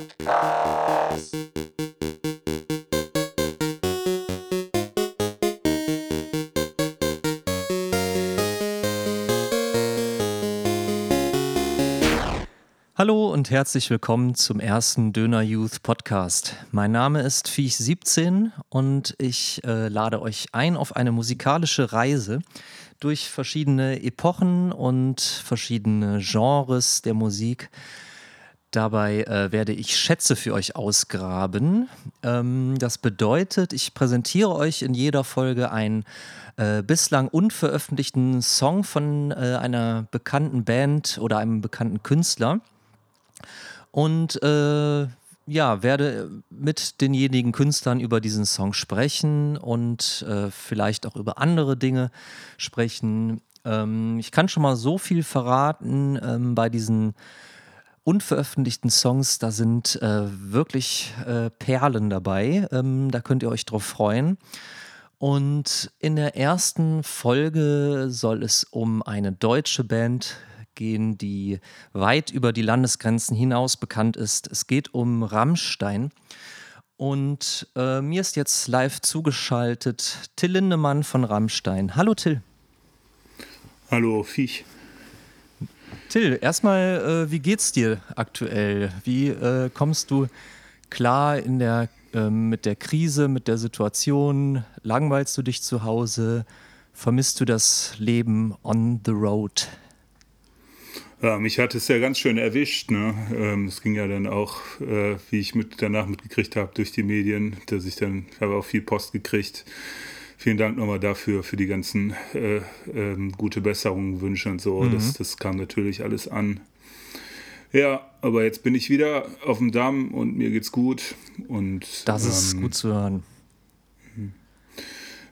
Podcast. Hallo und herzlich willkommen zum ersten Döner Youth Podcast. Mein Name ist Viech17 und ich äh, lade euch ein auf eine musikalische Reise durch verschiedene Epochen und verschiedene Genres der Musik. Dabei äh, werde ich Schätze für euch ausgraben. Ähm, das bedeutet, ich präsentiere euch in jeder Folge einen äh, bislang unveröffentlichten Song von äh, einer bekannten Band oder einem bekannten Künstler und äh, ja, werde mit denjenigen Künstlern über diesen Song sprechen und äh, vielleicht auch über andere Dinge sprechen. Ähm, ich kann schon mal so viel verraten ähm, bei diesen unveröffentlichten Songs, da sind äh, wirklich äh, Perlen dabei. Ähm, da könnt ihr euch drauf freuen. Und in der ersten Folge soll es um eine deutsche Band gehen, die weit über die Landesgrenzen hinaus bekannt ist. Es geht um Rammstein. Und äh, mir ist jetzt live zugeschaltet Till Lindemann von Rammstein. Hallo Till. Hallo Viech. Till, erstmal, äh, wie geht's dir aktuell? Wie äh, kommst du klar in der, äh, mit der Krise, mit der Situation? Langweilst du dich zu Hause? Vermisst du das Leben on the road? Ja, mich hat es ja ganz schön erwischt. Ne? Ähm, es ging ja dann auch, äh, wie ich mit, danach mitgekriegt habe durch die Medien, dass ich dann, ich habe auch viel Post gekriegt. Vielen Dank nochmal dafür, für die ganzen äh, ähm, gute Besserungen, Wünsche und so. Mhm. Das, das kam natürlich alles an. Ja, aber jetzt bin ich wieder auf dem Damm und mir geht's gut. Und, das ist ähm, gut zu hören.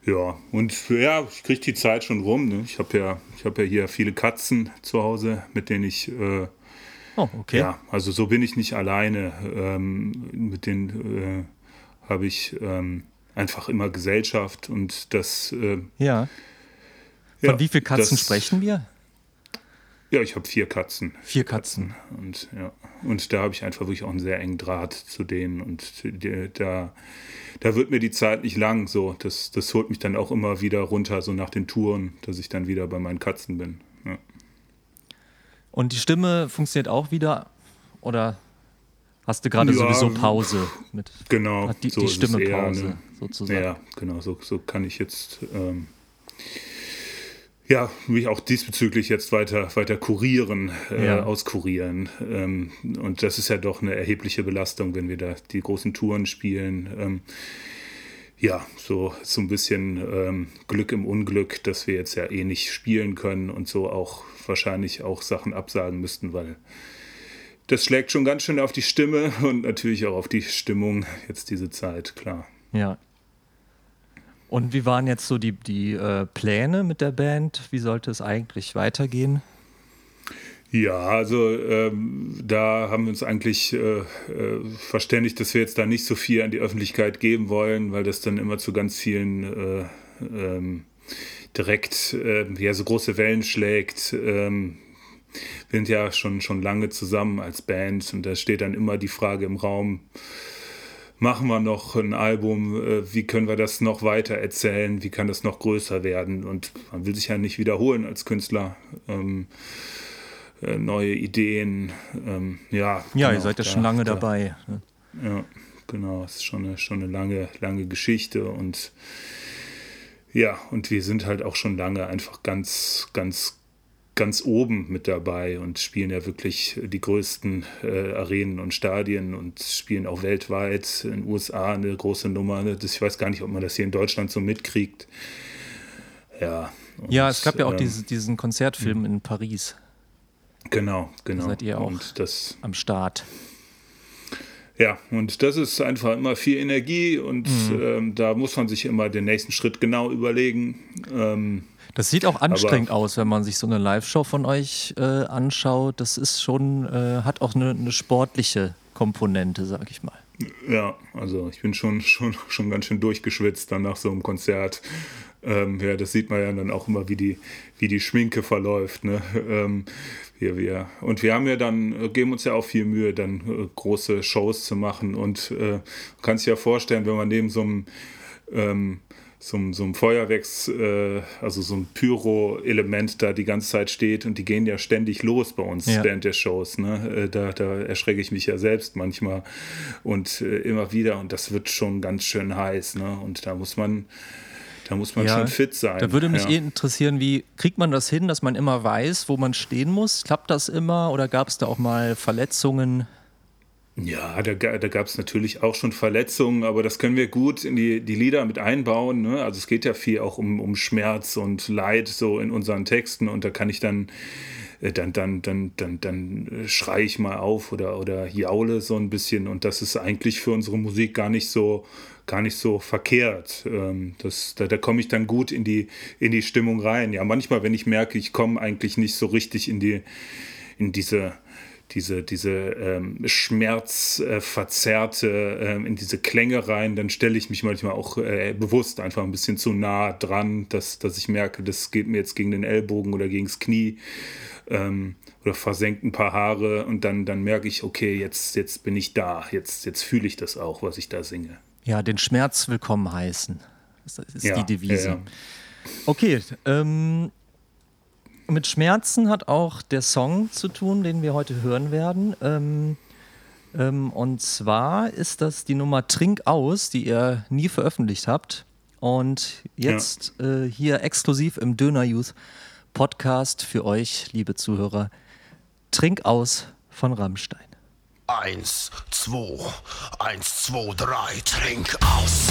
Ja, und ja, ich kriege die Zeit schon rum. Ne? Ich habe ja, hab ja hier viele Katzen zu Hause, mit denen ich. Äh, oh, okay. Ja, also so bin ich nicht alleine. Ähm, mit denen äh, habe ich ähm, einfach immer Gesellschaft und das. Äh, ja. Von ja, wie vielen Katzen das, sprechen wir? Ja, ich habe vier Katzen. Vier Katzen. Und ja, und da habe ich einfach wirklich auch einen sehr engen Draht zu denen und die, da da wird mir die Zeit nicht lang. So, das, das holt mich dann auch immer wieder runter, so nach den Touren, dass ich dann wieder bei meinen Katzen bin. Ja. Und die Stimme funktioniert auch wieder? Oder hast du gerade ja, sowieso Pause mit? Genau, die, so die Stimme Pause ne? sozusagen. Ja, genau, so, so kann ich jetzt. Ähm, ja, mich auch diesbezüglich jetzt weiter, weiter kurieren, äh, ja. auskurieren. Ähm, und das ist ja doch eine erhebliche Belastung, wenn wir da die großen Touren spielen. Ähm, ja, so, so ein bisschen ähm, Glück im Unglück, dass wir jetzt ja eh nicht spielen können und so auch wahrscheinlich auch Sachen absagen müssten, weil das schlägt schon ganz schön auf die Stimme und natürlich auch auf die Stimmung jetzt diese Zeit, klar. Ja, und wie waren jetzt so die, die äh, Pläne mit der Band? Wie sollte es eigentlich weitergehen? Ja, also ähm, da haben wir uns eigentlich äh, äh, verständigt, dass wir jetzt da nicht so viel an die Öffentlichkeit geben wollen, weil das dann immer zu ganz vielen äh, ähm, direkt äh, ja, so große Wellen schlägt. Ähm, wir sind ja schon, schon lange zusammen als Band und da steht dann immer die Frage im Raum, machen wir noch ein Album, äh, wie können wir das noch weiter erzählen, wie kann das noch größer werden und man will sich ja nicht wiederholen als Künstler. Ähm, äh, neue Ideen, ähm, ja. Ja, genau, ihr seid ja schon lange da, dabei. Ne? Ja, genau, es ist schon eine, schon eine lange, lange Geschichte und ja, und wir sind halt auch schon lange einfach ganz, ganz ganz oben mit dabei und spielen ja wirklich die größten äh, Arenen und Stadien und spielen auch weltweit in den USA eine große Nummer. Ne? Das, ich weiß gar nicht, ob man das hier in Deutschland so mitkriegt. Ja. Und, ja, es gab ja auch ähm, diese, diesen Konzertfilm in Paris. Genau, genau. Da seid ihr auch das, am Start. Ja, und das ist einfach immer viel Energie und mhm. ähm, da muss man sich immer den nächsten Schritt genau überlegen. Ähm, das sieht auch anstrengend Aber, aus, wenn man sich so eine Live-Show von euch äh, anschaut. Das ist schon, äh, hat auch eine, eine sportliche Komponente, sag ich mal. Ja, also ich bin schon, schon, schon ganz schön durchgeschwitzt dann nach so einem Konzert. Ähm, ja, das sieht man ja dann auch immer, wie die, wie die Schminke verläuft. Ne? Ähm, wir, wir. Und wir haben ja dann, äh, geben uns ja auch viel Mühe, dann äh, große Shows zu machen. Und äh, kann sich ja vorstellen, wenn man neben so einem ähm, so, so einem Feuerwerks, äh, also so ein Pyro-Element da die ganze Zeit steht und die gehen ja ständig los bei uns ja. während der Shows. Ne? Äh, da, da erschrecke ich mich ja selbst manchmal und äh, immer wieder und das wird schon ganz schön heiß. Ne? Und da muss man da muss man ja, schon fit sein. Da würde mich ja. eh interessieren, wie kriegt man das hin, dass man immer weiß, wo man stehen muss? Klappt das immer oder gab es da auch mal Verletzungen? Ja, da, da gab es natürlich auch schon Verletzungen, aber das können wir gut in die, die Lieder mit einbauen. Ne? Also es geht ja viel auch um, um Schmerz und Leid so in unseren Texten und da kann ich dann äh, dann, dann, dann, dann, dann schreie ich mal auf oder, oder jaule so ein bisschen. Und das ist eigentlich für unsere Musik gar nicht so, gar nicht so verkehrt. Ähm, das, da da komme ich dann gut in die, in die Stimmung rein. Ja, manchmal, wenn ich merke, ich komme eigentlich nicht so richtig in die, in diese diese, diese ähm, schmerzverzerrte, äh, in diese Klänge rein, dann stelle ich mich manchmal auch äh, bewusst einfach ein bisschen zu nah dran, dass, dass ich merke, das geht mir jetzt gegen den Ellbogen oder gegen das Knie ähm, oder versenkt ein paar Haare und dann, dann merke ich, okay, jetzt, jetzt bin ich da, jetzt, jetzt fühle ich das auch, was ich da singe. Ja, den Schmerz willkommen heißen. Das ist ja, die Devise. Ja. Okay, ähm, mit Schmerzen hat auch der Song zu tun, den wir heute hören werden. Ähm, ähm, und zwar ist das die Nummer Trink aus, die ihr nie veröffentlicht habt. Und jetzt ja. äh, hier exklusiv im Döner Youth Podcast für euch, liebe Zuhörer. Trink aus von Rammstein. Eins, zwei, eins, zwei, drei, trink aus.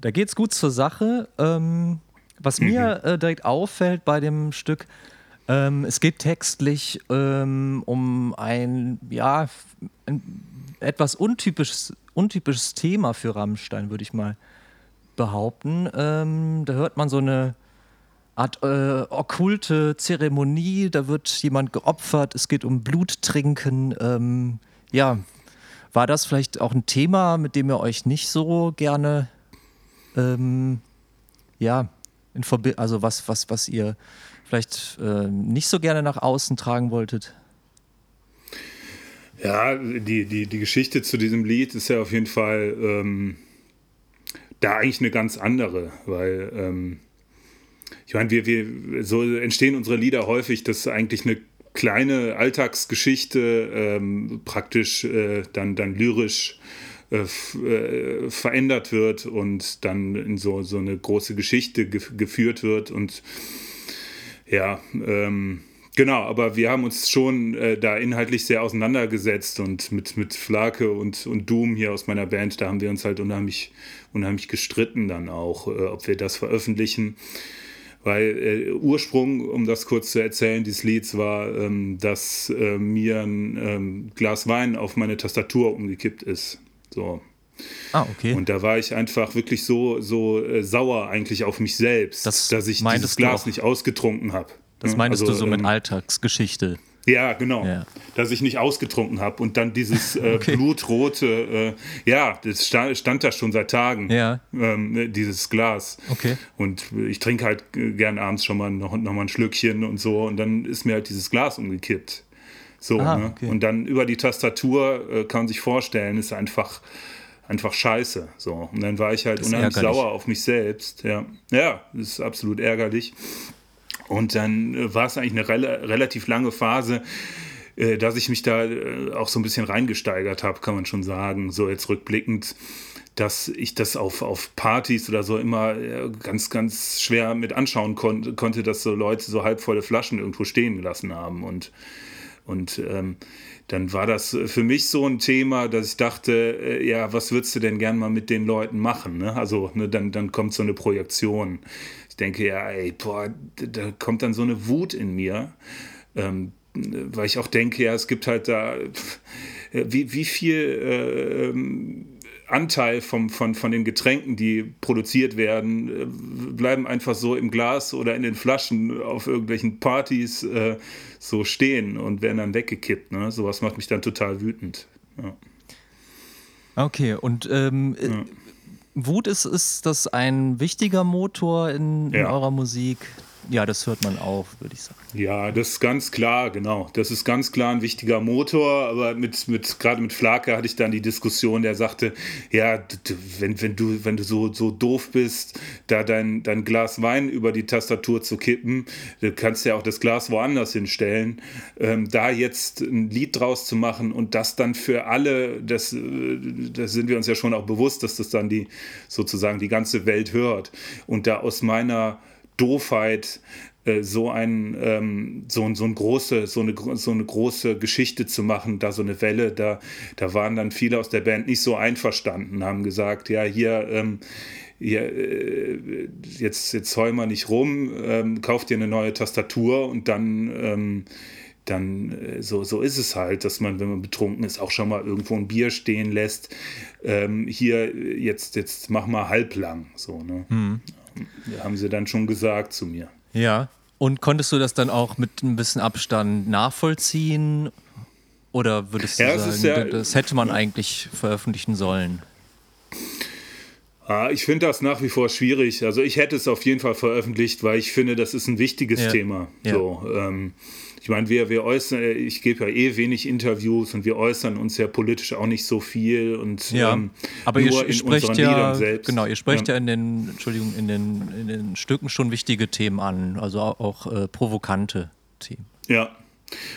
Da geht's gut zur Sache. Ähm, was mhm. mir äh, direkt auffällt bei dem Stück, ähm, es geht textlich ähm, um ein, ja, ein etwas untypisches, untypisches Thema für Rammstein, würde ich mal behaupten. Ähm, da hört man so eine Art äh, okkulte Zeremonie, da wird jemand geopfert, es geht um Bluttrinken. Ähm, ja, war das vielleicht auch ein Thema, mit dem ihr euch nicht so gerne, ähm, ja, also was, was, was ihr vielleicht äh, nicht so gerne nach außen tragen wolltet? Ja, die, die, die Geschichte zu diesem Lied ist ja auf jeden Fall ähm, da eigentlich eine ganz andere, weil ähm, ich meine, wir, wir, so entstehen unsere Lieder häufig, dass eigentlich eine kleine Alltagsgeschichte ähm, praktisch äh, dann, dann lyrisch äh, äh, verändert wird und dann in so, so eine große Geschichte ge geführt wird und ja, ähm, Genau, aber wir haben uns schon äh, da inhaltlich sehr auseinandergesetzt und mit, mit Flake und, und Doom hier aus meiner Band, da haben wir uns halt unheimlich, unheimlich gestritten dann auch, äh, ob wir das veröffentlichen. Weil äh, Ursprung, um das kurz zu erzählen, dieses Lieds war, ähm, dass äh, mir ein ähm, Glas Wein auf meine Tastatur umgekippt ist. So. Ah, okay. Und da war ich einfach wirklich so, so äh, sauer eigentlich auf mich selbst, das dass ich dieses Glas nicht ausgetrunken habe. Das meinst also, du so mit ähm, Alltagsgeschichte? Ja, genau. Ja. Dass ich nicht ausgetrunken habe und dann dieses äh, okay. blutrote, äh, ja, das stand, stand, da schon seit Tagen, ja. ähm, dieses Glas. Okay. Und ich trinke halt gern abends schon mal noch, noch mal ein Schlückchen und so und dann ist mir halt dieses Glas umgekippt. So, ah, ne? okay. Und dann über die Tastatur äh, kann man sich vorstellen, ist einfach einfach scheiße. So. Und dann war ich halt unheimlich sauer auf mich selbst. Ja, ja, das ist absolut ärgerlich. Und dann äh, war es eigentlich eine rel relativ lange Phase, äh, dass ich mich da äh, auch so ein bisschen reingesteigert habe, kann man schon sagen. So jetzt rückblickend dass ich das auf, auf Partys oder so immer äh, ganz, ganz schwer mit anschauen kon konnte, dass so Leute so halbvolle Flaschen irgendwo stehen gelassen haben. Und, und ähm, dann war das für mich so ein Thema, dass ich dachte, äh, ja, was würdest du denn gern mal mit den Leuten machen? Ne? Also ne, dann, dann kommt so eine Projektion. Ich denke, ja, ey, boah, da kommt dann so eine Wut in mir, ähm, weil ich auch denke, ja, es gibt halt da, wie, wie viel äh, ähm, Anteil vom, von, von den Getränken, die produziert werden, äh, bleiben einfach so im Glas oder in den Flaschen auf irgendwelchen Partys äh, so stehen und werden dann weggekippt. Ne? Sowas macht mich dann total wütend. Ja. Okay, und ähm, ja. Wut ist, ist das ein wichtiger Motor in, in ja. eurer Musik? Ja, das hört man auch, würde ich sagen. Ja, das ist ganz klar, genau. Das ist ganz klar ein wichtiger Motor, aber mit, mit gerade mit Flake hatte ich dann die Diskussion, der sagte, ja, wenn, wenn du, wenn du so, so doof bist, da dein, dein Glas Wein über die Tastatur zu kippen, du kannst ja auch das Glas woanders hinstellen. Ähm, da jetzt ein Lied draus zu machen und das dann für alle, das, äh, das sind wir uns ja schon auch bewusst, dass das dann die sozusagen die ganze Welt hört. Und da aus meiner Doofheit, äh, so ein ähm, so, so, ein große, so, eine, so eine große Geschichte zu machen, da so eine Welle, da, da waren dann viele aus der Band nicht so einverstanden, haben gesagt, ja, hier, ähm, hier äh, jetzt, jetzt heul mal nicht rum, ähm, kauf dir eine neue Tastatur und dann ähm, dann äh, so, so ist es halt, dass man, wenn man betrunken ist, auch schon mal irgendwo ein Bier stehen lässt. Ähm, hier, jetzt, jetzt mach mal halblang. So, ne? Mhm haben sie dann schon gesagt zu mir. Ja. Und konntest du das dann auch mit ein bisschen Abstand nachvollziehen? Oder würdest du ja, sagen, ja, das hätte man eigentlich veröffentlichen sollen? Ah, ich finde das nach wie vor schwierig. Also ich hätte es auf jeden Fall veröffentlicht, weil ich finde, das ist ein wichtiges ja. Thema. So, ähm, meine, wir, wir äußern, ich gebe ja eh wenig Interviews und wir äußern uns ja politisch auch nicht so viel und ja, ähm, aber ihr, ihr sprecht ja, genau, ihr sprecht ja. ja, in den, Entschuldigung, in den, in den Stücken schon wichtige Themen an, also auch, auch äh, provokante Themen. Ja,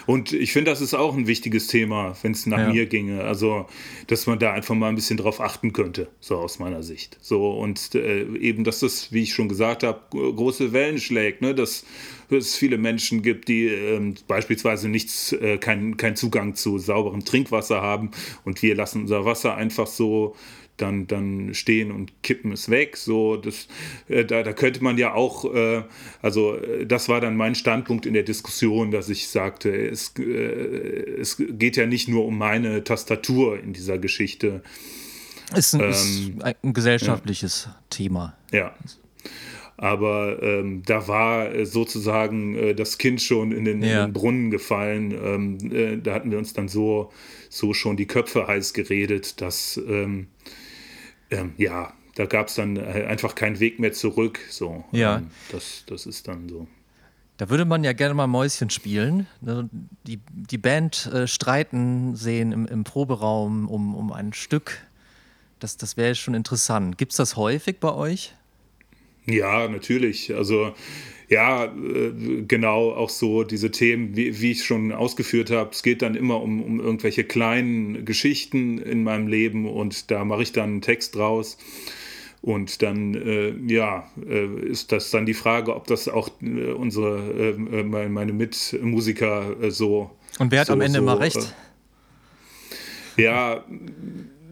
und ich finde, das ist auch ein wichtiges Thema, wenn es nach ja. mir ginge. Also, dass man da einfach mal ein bisschen drauf achten könnte, so aus meiner Sicht. So, und äh, eben, dass das, wie ich schon gesagt habe, große Wellen schlägt, ne? dass es viele Menschen gibt, die äh, beispielsweise nichts, äh, keinen kein Zugang zu sauberem Trinkwasser haben und wir lassen unser Wasser einfach so dann, dann stehen und kippen es weg. So, das, äh, da, da könnte man ja auch, äh, also äh, das war dann mein Standpunkt in der Diskussion, dass ich sagte, es, äh, es geht ja nicht nur um meine Tastatur in dieser Geschichte. Ist ein, ähm, ist ein gesellschaftliches ja. Thema. Ja. Aber ähm, da war äh, sozusagen äh, das Kind schon in den, ja. in den Brunnen gefallen. Ähm, äh, da hatten wir uns dann so, so schon die Köpfe heiß geredet, dass ähm, ähm, ja, da gab es dann äh, einfach keinen Weg mehr zurück. So, ja. Ähm, das, das ist dann so. Da würde man ja gerne mal Mäuschen spielen. Ne, die, die Band äh, streiten sehen im, im Proberaum um, um ein Stück. Das, das wäre schon interessant. Gibt es das häufig bei euch? Ja, natürlich. Also ja, äh, genau, auch so diese Themen, wie, wie ich schon ausgeführt habe, es geht dann immer um, um irgendwelche kleinen Geschichten in meinem Leben und da mache ich dann einen Text draus. Und dann, äh, ja, äh, ist das dann die Frage, ob das auch äh, unsere, äh, meine Mitmusiker äh, so. Und wer hat so, am Ende so, mal recht? ja,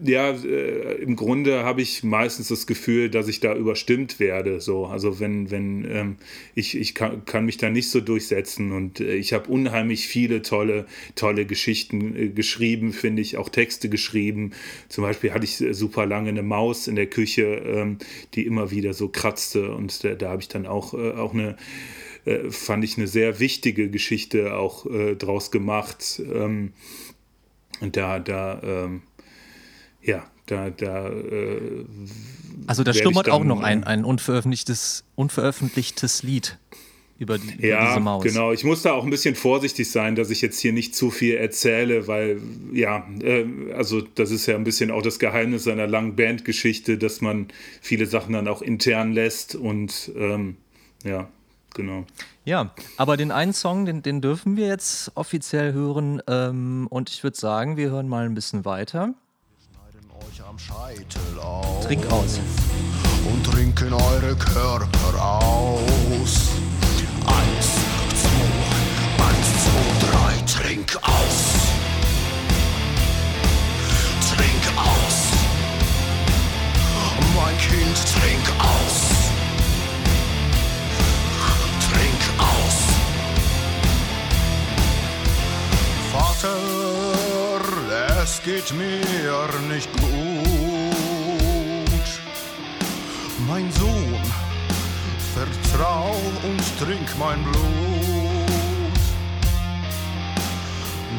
ja, äh, im Grunde habe ich meistens das Gefühl, dass ich da überstimmt werde. So, also wenn, wenn ähm, ich, ich kann, kann mich da nicht so durchsetzen und äh, ich habe unheimlich viele tolle, tolle Geschichten äh, geschrieben, finde ich, auch Texte geschrieben. Zum Beispiel hatte ich äh, super lange eine Maus in der Küche, ähm, die immer wieder so kratzte und da, da habe ich dann auch, äh, auch eine äh, fand ich eine sehr wichtige Geschichte auch draus gemacht. Ähm, und da, da, ähm, ja, da, da. Äh, also da schlummert auch noch ein, ein unveröffentlichtes, unveröffentlichtes Lied über, die, über ja, diese Maus. Genau, ich muss da auch ein bisschen vorsichtig sein, dass ich jetzt hier nicht zu viel erzähle, weil ja, äh, also das ist ja ein bisschen auch das Geheimnis seiner langen Bandgeschichte, dass man viele Sachen dann auch intern lässt und ähm, ja, genau. Ja, aber den einen Song, den, den dürfen wir jetzt offiziell hören ähm, und ich würde sagen, wir hören mal ein bisschen weiter. Trink aus. und trinken eure Körper aus. Eins, zwei, eins, zwei, drei, trink aus. Trink aus. Mein Kind, trink aus. Trink aus. Vater, es geht mir nicht gut. Mein Sohn, vertrau und trink mein Blut.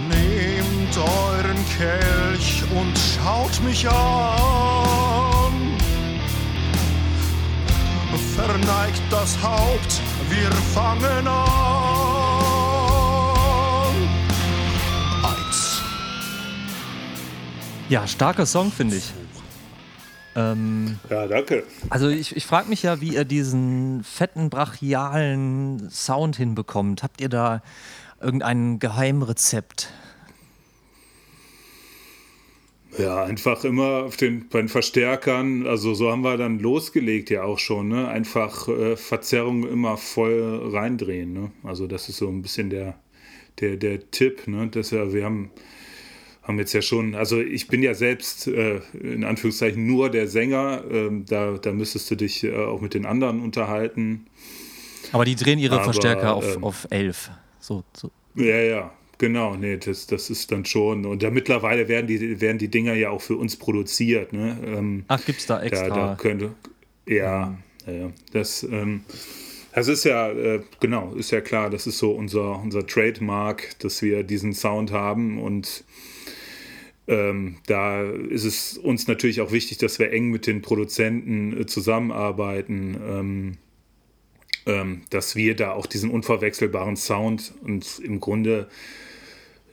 Nehmt euren Kelch und schaut mich an. Verneigt das Haupt, wir fangen an. Ja, starker Song, finde ich. Ähm, Ja, danke. also ich, ich frage mich ja, wie ihr diesen fetten, brachialen Sound hinbekommt. Habt ihr da irgendein Geheimrezept? Ja, einfach immer auf den, bei den Verstärkern, also so haben wir dann losgelegt ja auch schon, ne? Einfach äh, Verzerrung immer voll reindrehen, ne? Also das ist so ein bisschen der, der, der Tipp, ne? Dass ja, wir haben, haben jetzt ja schon, also ich bin ja selbst äh, in Anführungszeichen nur der Sänger, ähm, da, da müsstest du dich äh, auch mit den anderen unterhalten. Aber die drehen ihre Aber, Verstärker auf, ähm, auf 11. So, so. Ja, ja, genau. Nee, das, das ist dann schon. Und da mittlerweile werden die, werden die Dinger ja auch für uns produziert. Ne? Ähm, Ach, gibt's da da, extra? da könnte. Ja, ja, ja. Das, ähm, das ist ja, äh, genau, ist ja klar, das ist so unser, unser Trademark, dass wir diesen Sound haben und ähm, da ist es uns natürlich auch wichtig, dass wir eng mit den Produzenten äh, zusammenarbeiten, ähm, ähm, dass wir da auch diesen unverwechselbaren Sound und im Grunde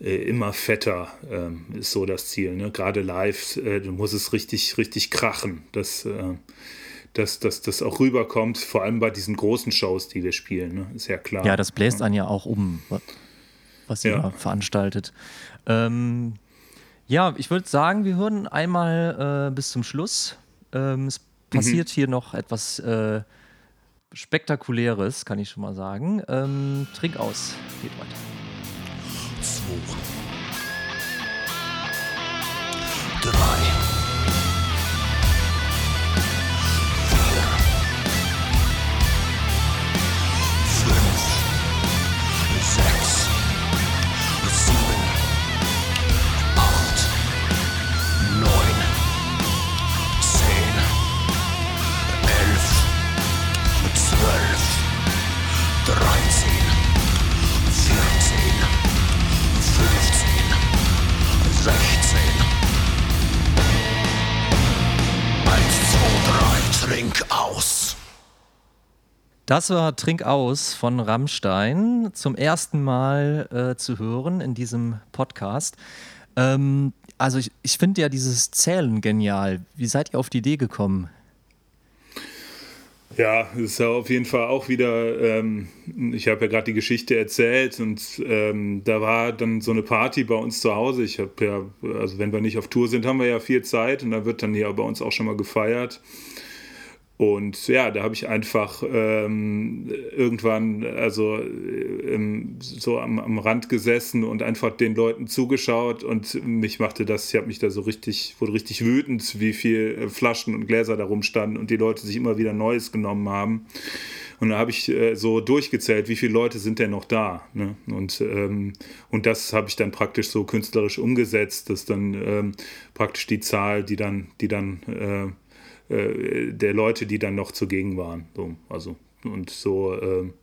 äh, immer fetter ähm, ist so das Ziel. Ne? Gerade live, äh, du musst es richtig, richtig krachen, dass, äh, dass, dass das auch rüberkommt, vor allem bei diesen großen Shows, die wir spielen, ne? ist ja klar. Ja, das bläst einen ja auch um, wa- was ihr Ja. da veranstaltet. Ähm, ja, ich würde sagen, wir hören einmal äh, bis zum Schluss. Ähm, es passiert hier noch etwas äh, Spektakuläres, kann ich schon mal sagen. Ähm, trink aus. Geht weiter. zwei, drei, Das war Trink aus von Rammstein, zum ersten Mal äh, zu hören in diesem Podcast. Ähm, also ich, ich finde ja dieses Zählen genial. Wie seid ihr auf die Idee gekommen? Ja, ist ja auf jeden Fall auch wieder, ähm, ich habe ja gerade die Geschichte erzählt und ähm, da war dann so eine Party bei uns zu Hause. Ich habe ja, also wenn wir nicht auf Tour sind, haben wir ja viel Zeit und da wird dann hier bei uns auch schon mal gefeiert. Und ja, da habe ich einfach ähm, irgendwann also ähm, so am, am Rand gesessen und einfach den Leuten zugeschaut und mich machte das, ich habe mich da so richtig, wurde richtig wütend, wie viel äh, Flaschen und Gläser da rumstanden und die Leute sich immer wieder Neues genommen haben. Und da habe ich äh, so durchgezählt, wie viele Leute sind denn noch da. Ne? Und, ähm, und das habe ich dann praktisch so künstlerisch umgesetzt, dass dann ähm, praktisch die Zahl, die dann, die dann äh, äh, der Leute, die dann noch zugegen waren. So, also, und so ähm,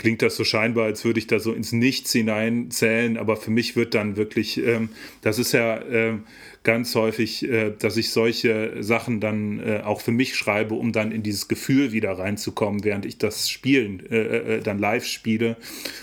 klingt das so scheinbar, als würde ich da so ins Nichts hineinzählen, aber für mich wird dann wirklich, ähm, das ist ja ähm, ganz häufig, äh, dass ich solche Sachen dann äh, auch für mich schreibe, um dann in dieses Gefühl wieder reinzukommen, während ich das Spielen äh, äh, dann live spiele.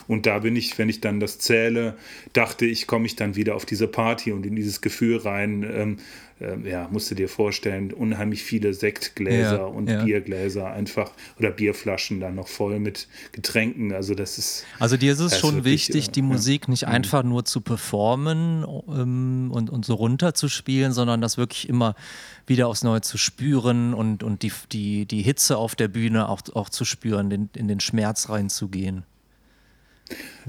Und da bin ich, wenn ich dann das zähle, dachte ich, komme ich dann wieder auf diese Party und in dieses Gefühl rein. Ähm, äh, ja, musst du dir vorstellen, unheimlich viele Sektgläser Ja, und ja. Biergläser einfach oder Bierflaschen dann noch voll mit Getränken. Also das ist Also dir ist es schon wirklich, wichtig, äh, die ja. Musik nicht einfach nur zu performen ähm, und, und so runterzuspielen, sondern das wirklich immer wieder aufs Neue zu spüren und, und die, die, die Hitze auf der Bühne auch, auch zu spüren, den, in den Schmerz reinzugehen.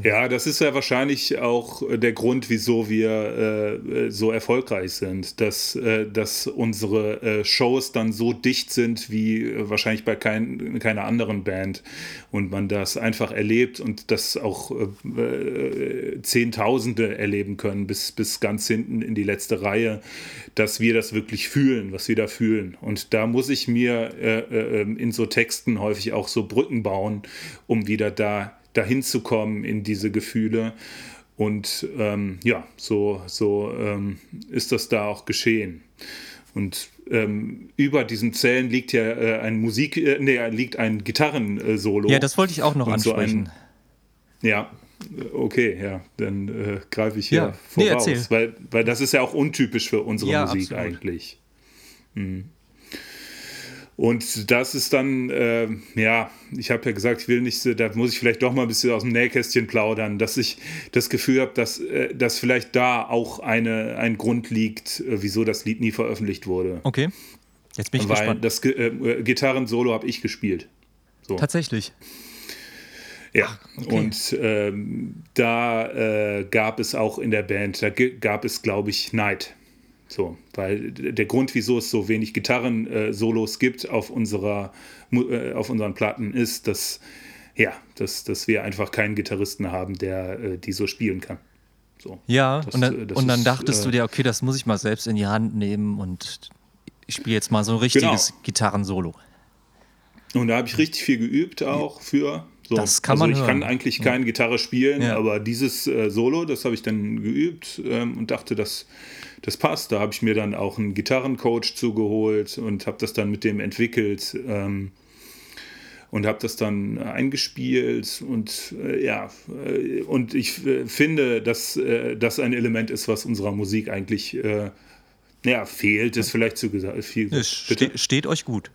Ja, das ist ja wahrscheinlich auch äh, der Grund, wieso wir äh, äh, so erfolgreich sind, dass, äh, dass unsere äh, Shows dann so dicht sind wie äh, wahrscheinlich bei kein, keiner anderen Band und man das einfach erlebt und das auch Zehntausende erleben können bis, bis ganz hinten in die letzte Reihe, dass wir das wirklich fühlen, was wir da fühlen. Und da muss ich mir äh, äh, in so Texten häufig auch so Brücken bauen, um wieder da dahin zu kommen in diese Gefühle. Und ähm, ja, so, so ähm, ist das da auch geschehen. Und ähm, über diesen Zellen liegt ja äh, ein Musik, äh, nee, liegt ein Gitarrensolo. Ja, das wollte ich auch noch Und so ansprechen. ein- ja, okay, ja, dann äh, greife ich hier Ja, nee, voraus, erzähl. weil, weil das ist ja auch untypisch für unsere Ja, Musik absolut. eigentlich. Mhm. Und das ist dann, äh, ja, ich habe ja gesagt, ich will nicht, da muss ich vielleicht doch mal ein bisschen aus dem Nähkästchen plaudern, dass ich das Gefühl habe, dass, äh, dass vielleicht da auch eine, ein Grund liegt, äh, wieso das Lied nie veröffentlicht wurde. Okay, jetzt bin ich Weil gespannt. das Ge- äh, Gitarrensolo habe ich gespielt. So. Tatsächlich. Ja, okay. und ähm, da äh, gab es auch in der Band, da gab es, glaube ich, Neid. So, weil der Grund, wieso es so wenig Gitarren-Solos gibt auf, unserer, äh, auf unseren Platten, ist, dass, ja, dass, dass wir einfach keinen Gitarristen haben, der äh, die so spielen kann. So. Ja, Das, und äh, dann, das und dann ist, dachtest du äh, dir, okay, das muss ich mal selbst in die Hand nehmen und ich spiele jetzt mal so ein richtiges Genau. Gitarrensolo. Und da habe ich richtig viel geübt auch für. So. Das kann also man ich hören. kann eigentlich keine Gitarre spielen, Ja. aber dieses äh, Solo, das habe ich dann geübt ähm, und dachte, das, das passt. Da habe ich mir dann auch einen Gitarrencoach zugeholt und habe das dann mit dem entwickelt. Ähm, und habe das dann eingespielt und äh, ja, äh, und ich äh, finde, dass äh, das ein Element ist, was unserer Musik eigentlich äh, ja, fehlt, ist vielleicht zu gesagt. Viel, ste steht euch gut.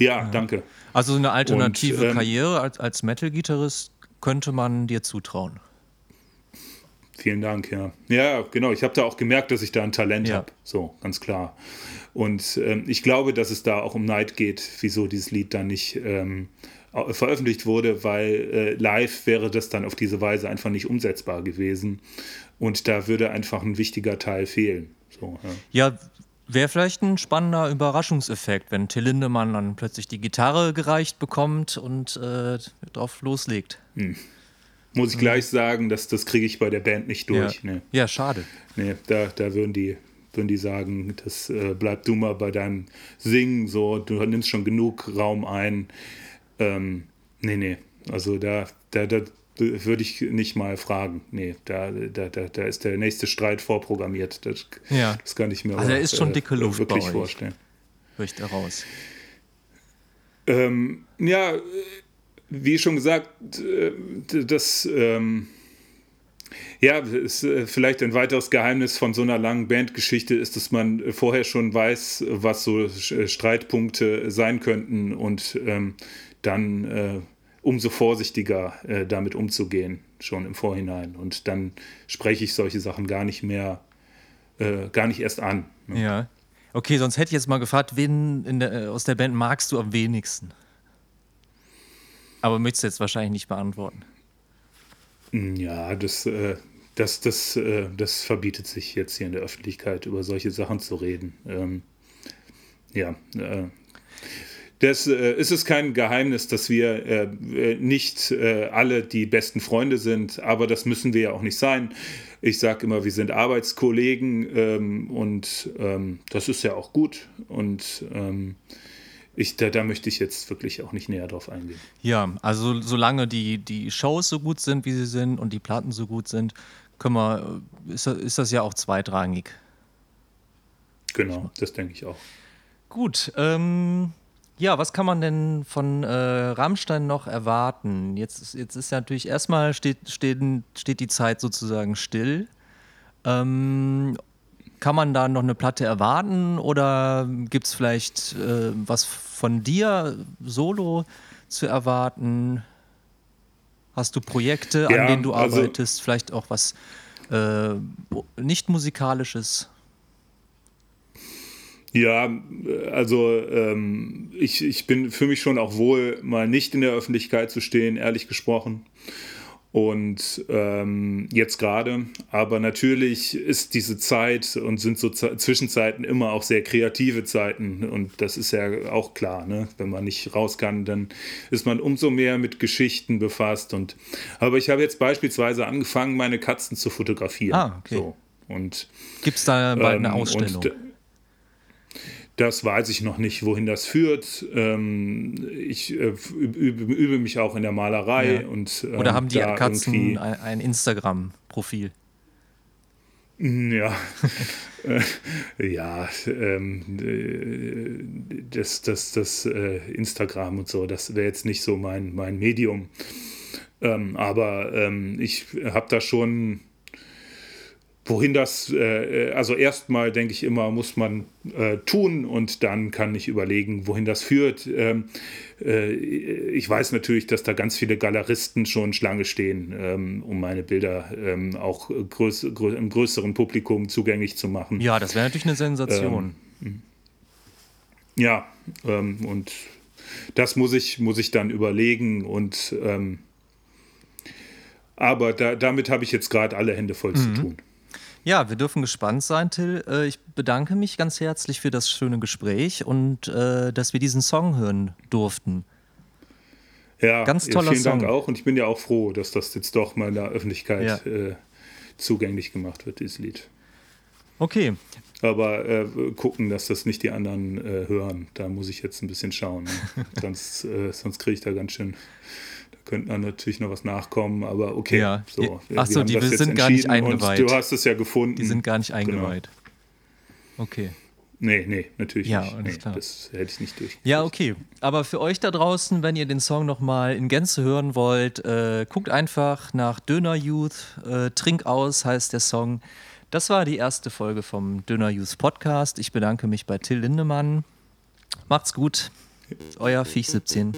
Ja, danke. Also so eine alternative Und, ähm, Karriere als, als Metal-Gitarrist könnte man dir zutrauen. Vielen Dank, ja. Ja, genau. Ich habe da auch gemerkt, dass ich da ein Talent Ja. habe. So, ganz klar. Und ähm, ich glaube, dass es da auch um Neid geht, wieso dieses Lied dann nicht ähm, veröffentlicht wurde, weil äh, live wäre das dann auf diese Weise einfach nicht umsetzbar gewesen. Und da würde einfach ein wichtiger Teil fehlen. So, ja. Ja, wäre vielleicht ein spannender Überraschungseffekt, wenn Till Lindemann dann plötzlich die Gitarre gereicht bekommt und äh, drauf loslegt. Muss ich gleich sagen, dass das kriege ich bei der Band nicht durch. ja. Nee. ja, schade. Nee, da, da würden die, würden die sagen, das äh, bleib du mal bei deinem Singen, so, du nimmst schon genug Raum ein. Ähm, nee, nee. Also da, da, da würde ich nicht mal fragen. Nee, da, da, da, da ist der nächste Streit vorprogrammiert. Das, Ja. das kann ich mir Also aber, ist schon dicke Luft wirklich vorstellen. Riecht heraus. Ähm, ja, äh, wie schon gesagt, äh, das ähm, ja, ist äh, vielleicht ein weiteres Geheimnis von so einer langen Bandgeschichte ist, dass man äh, vorher schon weiß, was so äh, Streitpunkte sein könnten und ähm, dann äh, umso vorsichtiger äh, damit umzugehen, schon im Vorhinein. Und dann spreche ich solche Sachen gar nicht mehr, äh, gar nicht erst an. ne? Ja. Okay, sonst hätte ich jetzt mal gefragt, wen in der, äh, aus der Band magst du am wenigsten? Aber möchtest du jetzt wahrscheinlich nicht beantworten. Ja, das, äh, das, das, äh, das verbietet sich jetzt hier in der Öffentlichkeit, über solche Sachen zu reden. Ähm, ja, äh, das äh, ist es kein Geheimnis, dass wir äh, äh, nicht äh, alle die besten Freunde sind, aber das müssen wir ja auch nicht sein. Ich sage immer, wir sind Arbeitskollegen ähm, und ähm, das ist ja auch gut. Und ähm, ich, da, da möchte ich jetzt wirklich auch nicht näher drauf eingehen. Ja, also solange die, die Shows so gut sind, wie sie sind und die Platten so gut sind, können wir, äh, ist, das- ist das ja auch zweitrangig. Genau, das denke ich auch. Gut, ähm, ja, was kann man denn von äh, Rammstein noch erwarten? Jetzt, ist- jetzt ist ja natürlich erstmal steht, steht, steht die Zeit sozusagen still. Ähm, kann man da noch eine Platte erwarten oder gibt es vielleicht äh, was von dir solo zu erwarten? Hast du Projekte, an Ja, denen du also- arbeitest? Vielleicht auch was äh, nicht musikalisches? Ja, also ähm, ich, ich bin für mich schon auch wohl, mal nicht in der Öffentlichkeit zu stehen, ehrlich gesprochen. Und ähm, jetzt gerade. Aber natürlich ist diese Zeit und sind so Ze- Zwischenzeiten immer auch sehr kreative Zeiten. Und das ist ja auch klar, ne? Wenn man nicht raus kann, dann ist man umso mehr mit Geschichten befasst. Und aber ich habe jetzt beispielsweise angefangen, meine Katzen zu fotografieren. Ah, okay. So. Und Gibt es da bald eine ähm, Ausstellung? und d- das weiß ich noch nicht, wohin das führt. Ähm, ich äh, übe, übe mich auch in der Malerei Ja. und ähm, Oder haben die Katzen ein, Instagram-Profil? Ja, Äh, ja, ähm, äh, das, das, das äh, Instagram und so, das wäre jetzt nicht so mein, mein Medium. Ähm, aber ähm, ich habe da schon, wohin das, äh, also erstmal denke ich immer, muss man äh, tun und dann kann ich überlegen, wohin das führt. Ähm, äh, ich weiß natürlich, dass da ganz viele Galeristen schon Schlange stehen, ähm, um meine Bilder ähm, auch größ, grö einem größeren Publikum zugänglich zu machen. Ja, das wäre natürlich eine Sensation. Ja, ähm, und das muss ich, muss ich dann überlegen und ähm, aber da, damit habe ich jetzt gerade alle Hände voll zu tun. Ja, wir dürfen gespannt sein, Till. Äh, Ich bedanke mich ganz herzlich für das schöne Gespräch und äh, dass wir diesen Song hören durften. Ja, Ganz toller vielen Dank Song. auch und ich bin ja auch froh, dass das jetzt doch mal in der Öffentlichkeit Ja. äh, zugänglich gemacht wird, dieses Lied. Okay, Aber äh, gucken, dass das nicht die anderen äh, hören, da muss ich jetzt ein bisschen schauen. Ne? sonst sonst kriege ich da ganz schön, da könnte dann natürlich noch was nachkommen, aber okay. Ja. So, Ach so, haben die sind gar nicht eingeweiht. Du hast es ja gefunden. die sind gar nicht Genau. eingeweiht. Okay. Nee, nee, natürlich Ja, nicht. Nee, klar. das hätte ich nicht durchgekriegt. Ja, okay. Aber für euch da draußen, wenn ihr den Song nochmal in Gänze hören wollt, äh, guckt einfach nach Döner Youth. Äh, Trink aus heißt der Song. Das war die erste Folge vom Döner Youth Podcast. Ich bedanke mich bei Till Lindemann. Macht's gut. Euer Viech 17.